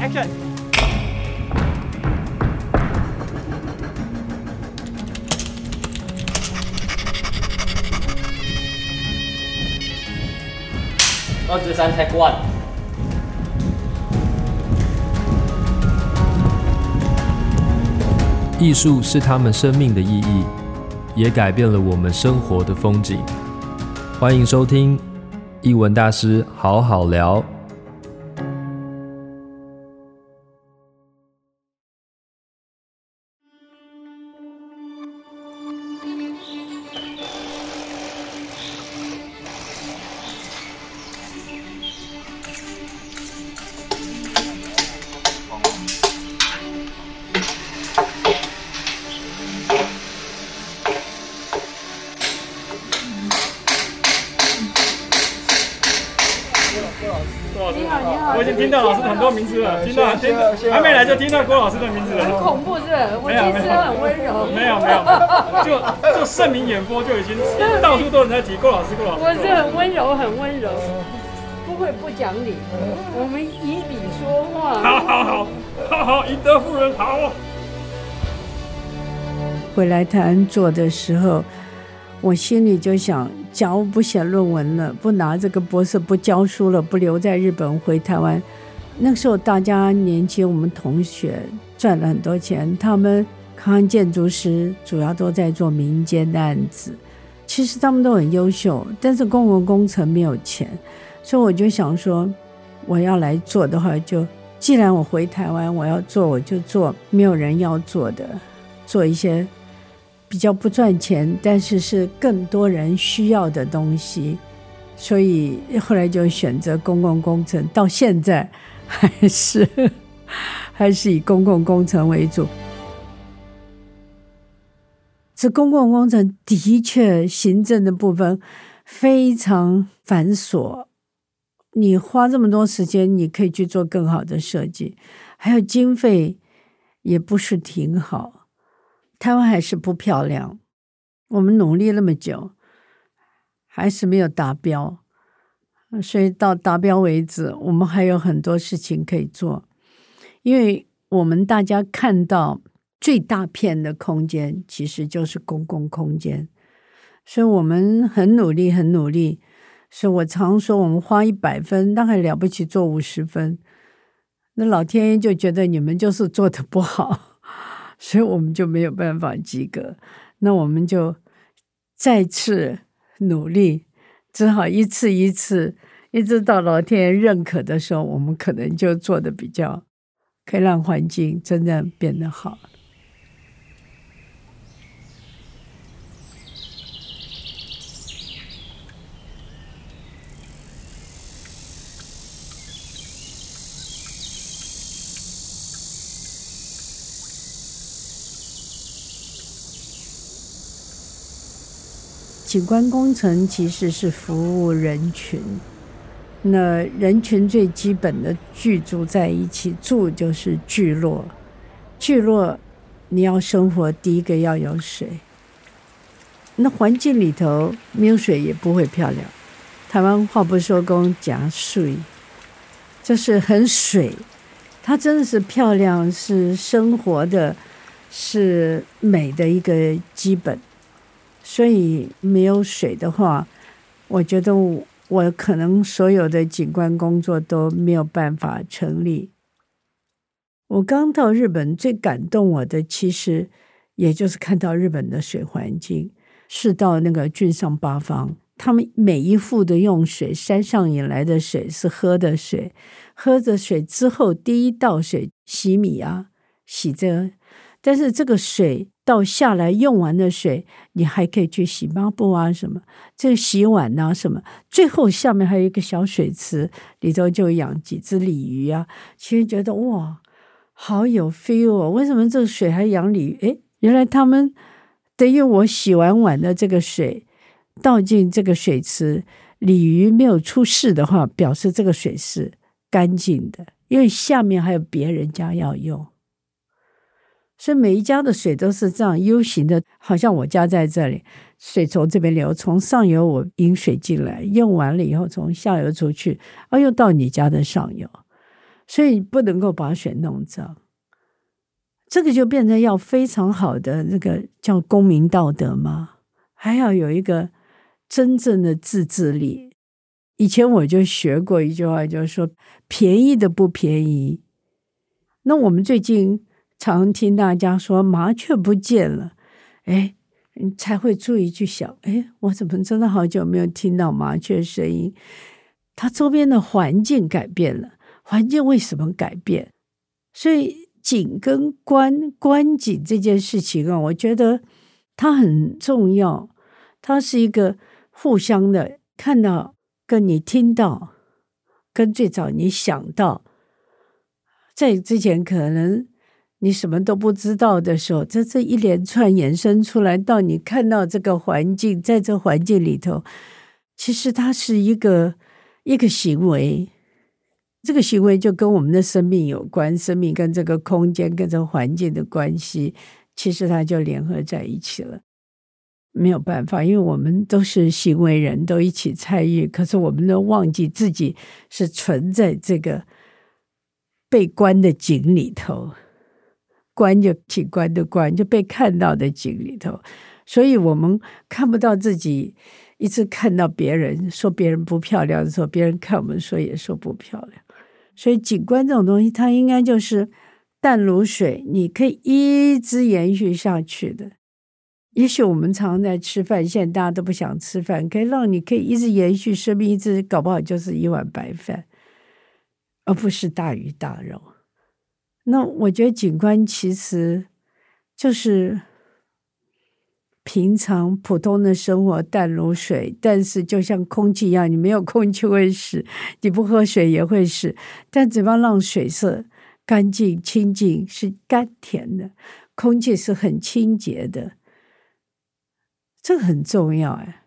，Action！二十三，Take one。艺术是他们生命的意义，也改变了我们生活的风景。欢迎收听艺文大师好好聊。我已经听到老师很多名字了，听到听到还没来就听到郭老师的名字了，很恐怖是不是？我其实很温柔，没有没有，就就盛名演播就已经到处都有人在提郭老师郭老师。我是很温柔很温柔，不会不讲理，我们以理说话。好好好，好好以德服人，好。回来台湾做的时候，我心里就想。假如不写论文了，不拿这个博士，不教书了，不留在日本回台湾，那时候大家年轻，我们同学赚了很多钱。他们康安建筑师主要都在做民间的案子，其实他们都很优秀，但是公共工程没有钱，所以我就想说，我要来做的话，就既然我回台湾，我要做，我就做没有人要做的，做一些。比较不赚钱，但是是更多人需要的东西，所以后来就选择公共工程，到现在还是 还是以公共工程为主。这公共工程的确行政的部分非常繁琐，你花这么多时间，你可以去做更好的设计，还有经费也不是挺好。台湾还是不漂亮，我们努力那么久，还是没有达标，所以到达标为止，我们还有很多事情可以做。因为我们大家看到最大片的空间，其实就是公共空间，所以我们很努力，很努力。所以我常说，我们花一百分，那还了不起，做五十分，那老天爷就觉得你们就是做的不好。所以我们就没有办法及格，那我们就再次努力，只好一次一次，一直到老天爷认可的时候，我们可能就做的比较，可以让环境真正变得好。景观工程其实是服务人群，那人群最基本的聚住在一起住就是聚落，聚落你要生活，第一个要有水，那环境里头没有水也不会漂亮。台湾话不说工讲水，就是很水，它真的是漂亮，是生活的，是美的一个基本。所以没有水的话，我觉得我，可能所有的景观工作都没有办法成立。我刚到日本，最感动我的其实也就是看到日本的水环境，是到那个郡上八方，他们每一户的用水，山上引来的水是喝的水，喝着水之后，第一道水洗米啊，洗着，但是这个水。倒下来用完的水，你还可以去洗抹布啊，什么这洗碗啊，什么。最后下面还有一个小水池，里头就养几只鲤鱼啊。其实觉得哇，好有 feel 哦。为什么这个水还养鲤鱼？诶，原来他们等于我洗完碗的这个水倒进这个水池，鲤鱼没有出事的话，表示这个水是干净的，因为下面还有别人家要用。所以每一家的水都是这样 U 型的，好像我家在这里，水从这边流，从上游我引水进来，用完了以后从下游出去，啊，又到你家的上游。所以不能够把水弄脏。这个就变成要非常好的那个叫公民道德吗？还要有一个真正的自制力。以前我就学过一句话，就是说便宜的不便宜。那我们最近常听大家说麻雀不见了，哎，你才会注意去想，哎，我怎么真的好久没有听到麻雀声音？它周边的环境改变了，环境为什么改变？所以。景跟观，观景这件事情啊，我觉得它很重要。它是一个互相的，看到跟你听到，跟最早你想到，在之前可能你什么都不知道的时候，这这一连串衍生出来，到你看到这个环境，在这环境里头，其实它是一个一个行为。这个行为就跟我们的生命有关，生命跟这个空间、跟这个环境的关系，其实它就联合在一起了。没有办法，因为我们都是行为人，都一起参与，可是我们都忘记自己是存在这个被关的井里头，观就景观的观，就被看到的景里头，所以我们看不到自己。一直看到别人说别人不漂亮的时候，别人看我们说也说不漂亮。所以景观这种东西，它应该就是淡如水，你可以一直延续下去的。也许我们常常在吃饭，现在大家都不想吃饭，可以让你可以一直延续生命，一直搞不好就是一碗白饭，而不是大鱼大肉。那我觉得景观其实就是。平常普通的生活淡如水，但是就像空气一样，你没有空气会死，你不喝水也会死。但怎么让水色干净、清净，是甘甜的，空气是很清洁的，这很重要哎。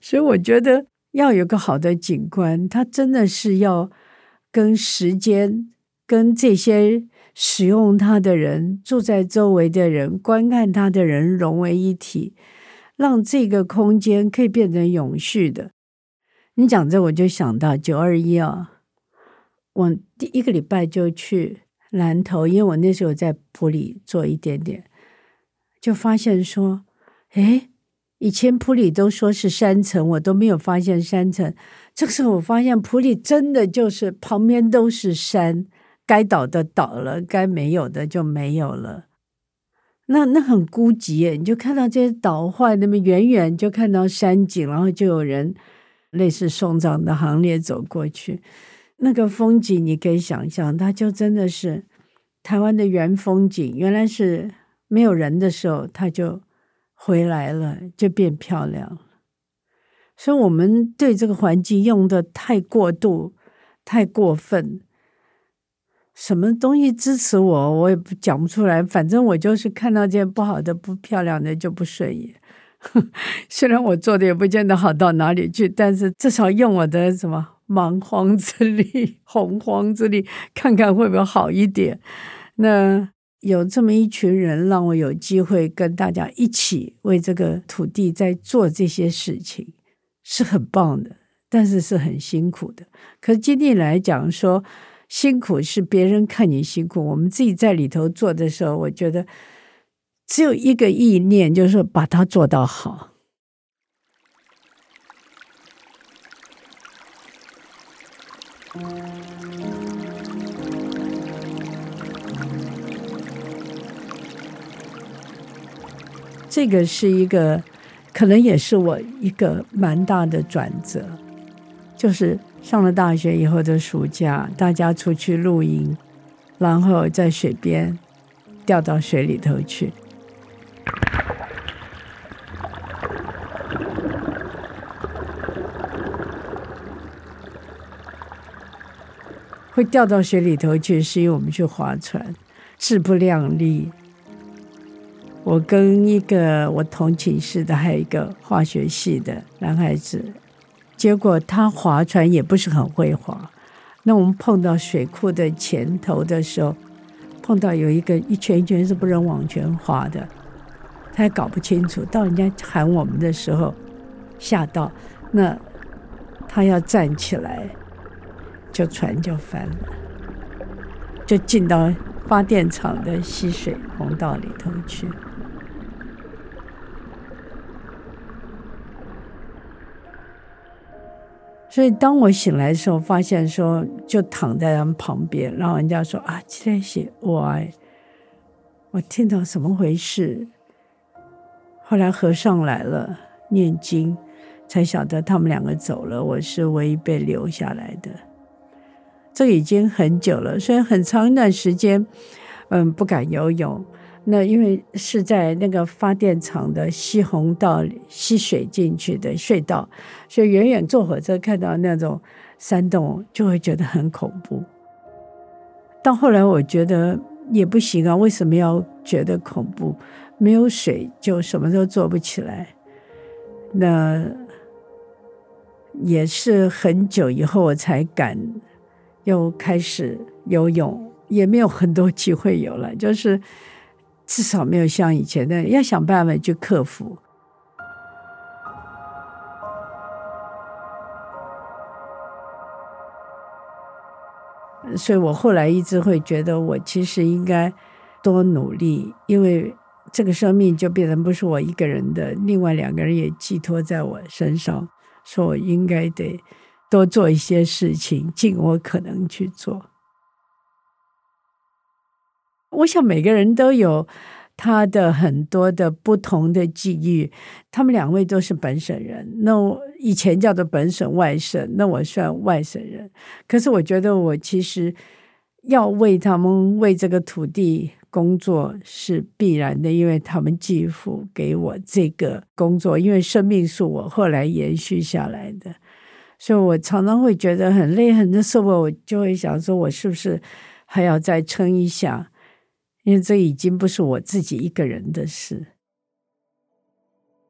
所以我觉得要有个好的景观，它真的是要跟时间、跟这些。使用它的人，住在周围的人，观看它的人融为一体，让这个空间可以变成永续的。你讲这，我就想到九二一啊，我第一个礼拜就去南投，因为我那时候在埔里做一点点，就发现说，哎，以前埔里都说是山城，我都没有发现山城。这个时候我发现埔里真的就是旁边都是山。该倒的倒了，该没有的就没有了。那那很孤寂耶，你就看到这些倒坏，那么远远就看到山景，然后就有人类似送葬的行列走过去。那个风景你可以想象，它就真的是台湾的原风景。原来是没有人的时候，它就回来了，就变漂亮了。所以，我们对这个环境用的太过度，太过分。什么东西支持我，我也不讲不出来。反正我就是看到这些不好的、不漂亮的就不顺眼。虽然我做的也不见得好到哪里去，但是至少用我的什么蛮荒之力、洪荒之力，看看会不会好一点。那有这么一群人，让我有机会跟大家一起为这个土地在做这些事情，是很棒的，但是是很辛苦的。可是今天来讲说。辛苦是别人看你辛苦，我们自己在里头做的时候，我觉得只有一个意念，就是把它做到好。这个是一个，可能也是我一个蛮大的转折，就是。上了大学以后的暑假，大家出去露营，然后在水边掉到水里头去。会掉到水里头去，是因为我们去划船，自不量力。我跟一个我同寝室的，还有一个化学系的男孩子。结果他划船也不是很会划，那我们碰到水库的前头的时候，碰到有一个一圈一圈是不能往前划的，他也搞不清楚。到人家喊我们的时候，吓到，那他要站起来，就船就翻了。就进到发电厂的溪水洪道里头去。所以当我醒来的时候，发现说就躺在他们旁边，然后人家说啊，这在写我，我听到怎么回事？后来和尚来了念经，才晓得他们两个走了，我是唯一被留下来的。这已经很久了，所以很长一段时间，嗯，不敢游泳。那因为是在那个发电厂的吸洪道吸水进去的隧道，所以远远坐火车看到那种山洞，就会觉得很恐怖。到后来，我觉得也不行啊，为什么要觉得恐怖？没有水就什么都做不起来。那也是很久以后我才敢又开始游泳，也没有很多机会游了，就是。至少没有像以前那样，要想办法去克服。所以我后来一直会觉得，我其实应该多努力，因为这个生命就变成不是我一个人的，另外两个人也寄托在我身上，说我应该得多做一些事情，尽我可能去做。我想每个人都有他的很多的不同的际遇。他们两位都是本省人，那我以前叫做本省外省，那我算外省人。可是我觉得我其实要为他们为这个土地工作是必然的，因为他们继父给我这个工作，因为生命是我后来延续下来的，所以我常常会觉得很累，很多时候我就会想说，我是不是还要再撑一下？因为这已经不是我自己一个人的事。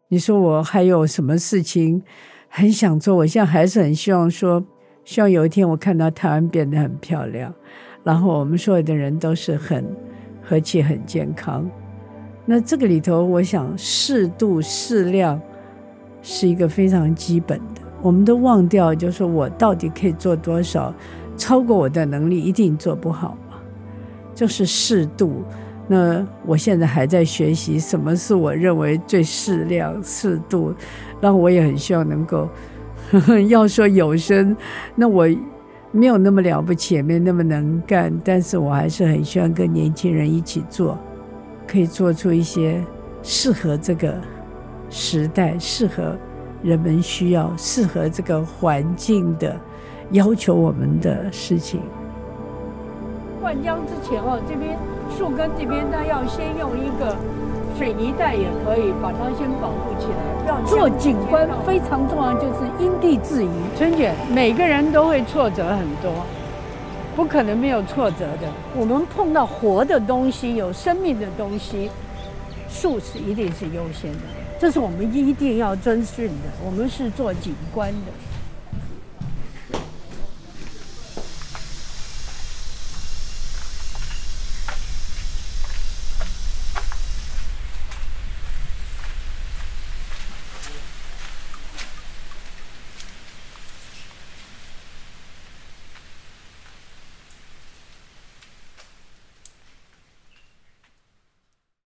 你说我还有什么事情很想做？我现在还是很希望说，希望有一天我看到台湾变得很漂亮，然后我们所有的人都是很和气、很健康。那这个里头，我想适度、适量是一个非常基本的。我们都忘掉，就是我到底可以做多少？超过我的能力，一定做不好。就是适度，那我现在还在学习什么是我认为最适量、适度。然后我也很希望能够，要说有声，那我没有那么了不起，也没那么能干，但是我还是很希望跟年轻人一起做，可以做出一些适合这个时代、适合人们需要、适合这个环境的要求我们的事情。灌浆之前哦，这边树根这边，它要先用一个水泥袋，也可以把它先保护起来。要做景观非常重要，就是因地制宜。春姐，每个人都会挫折很多，不可能没有挫折的。我们碰到活的东西，有生命的东西，树是一定是优先的，这是我们一定要遵循的。我们是做景观的。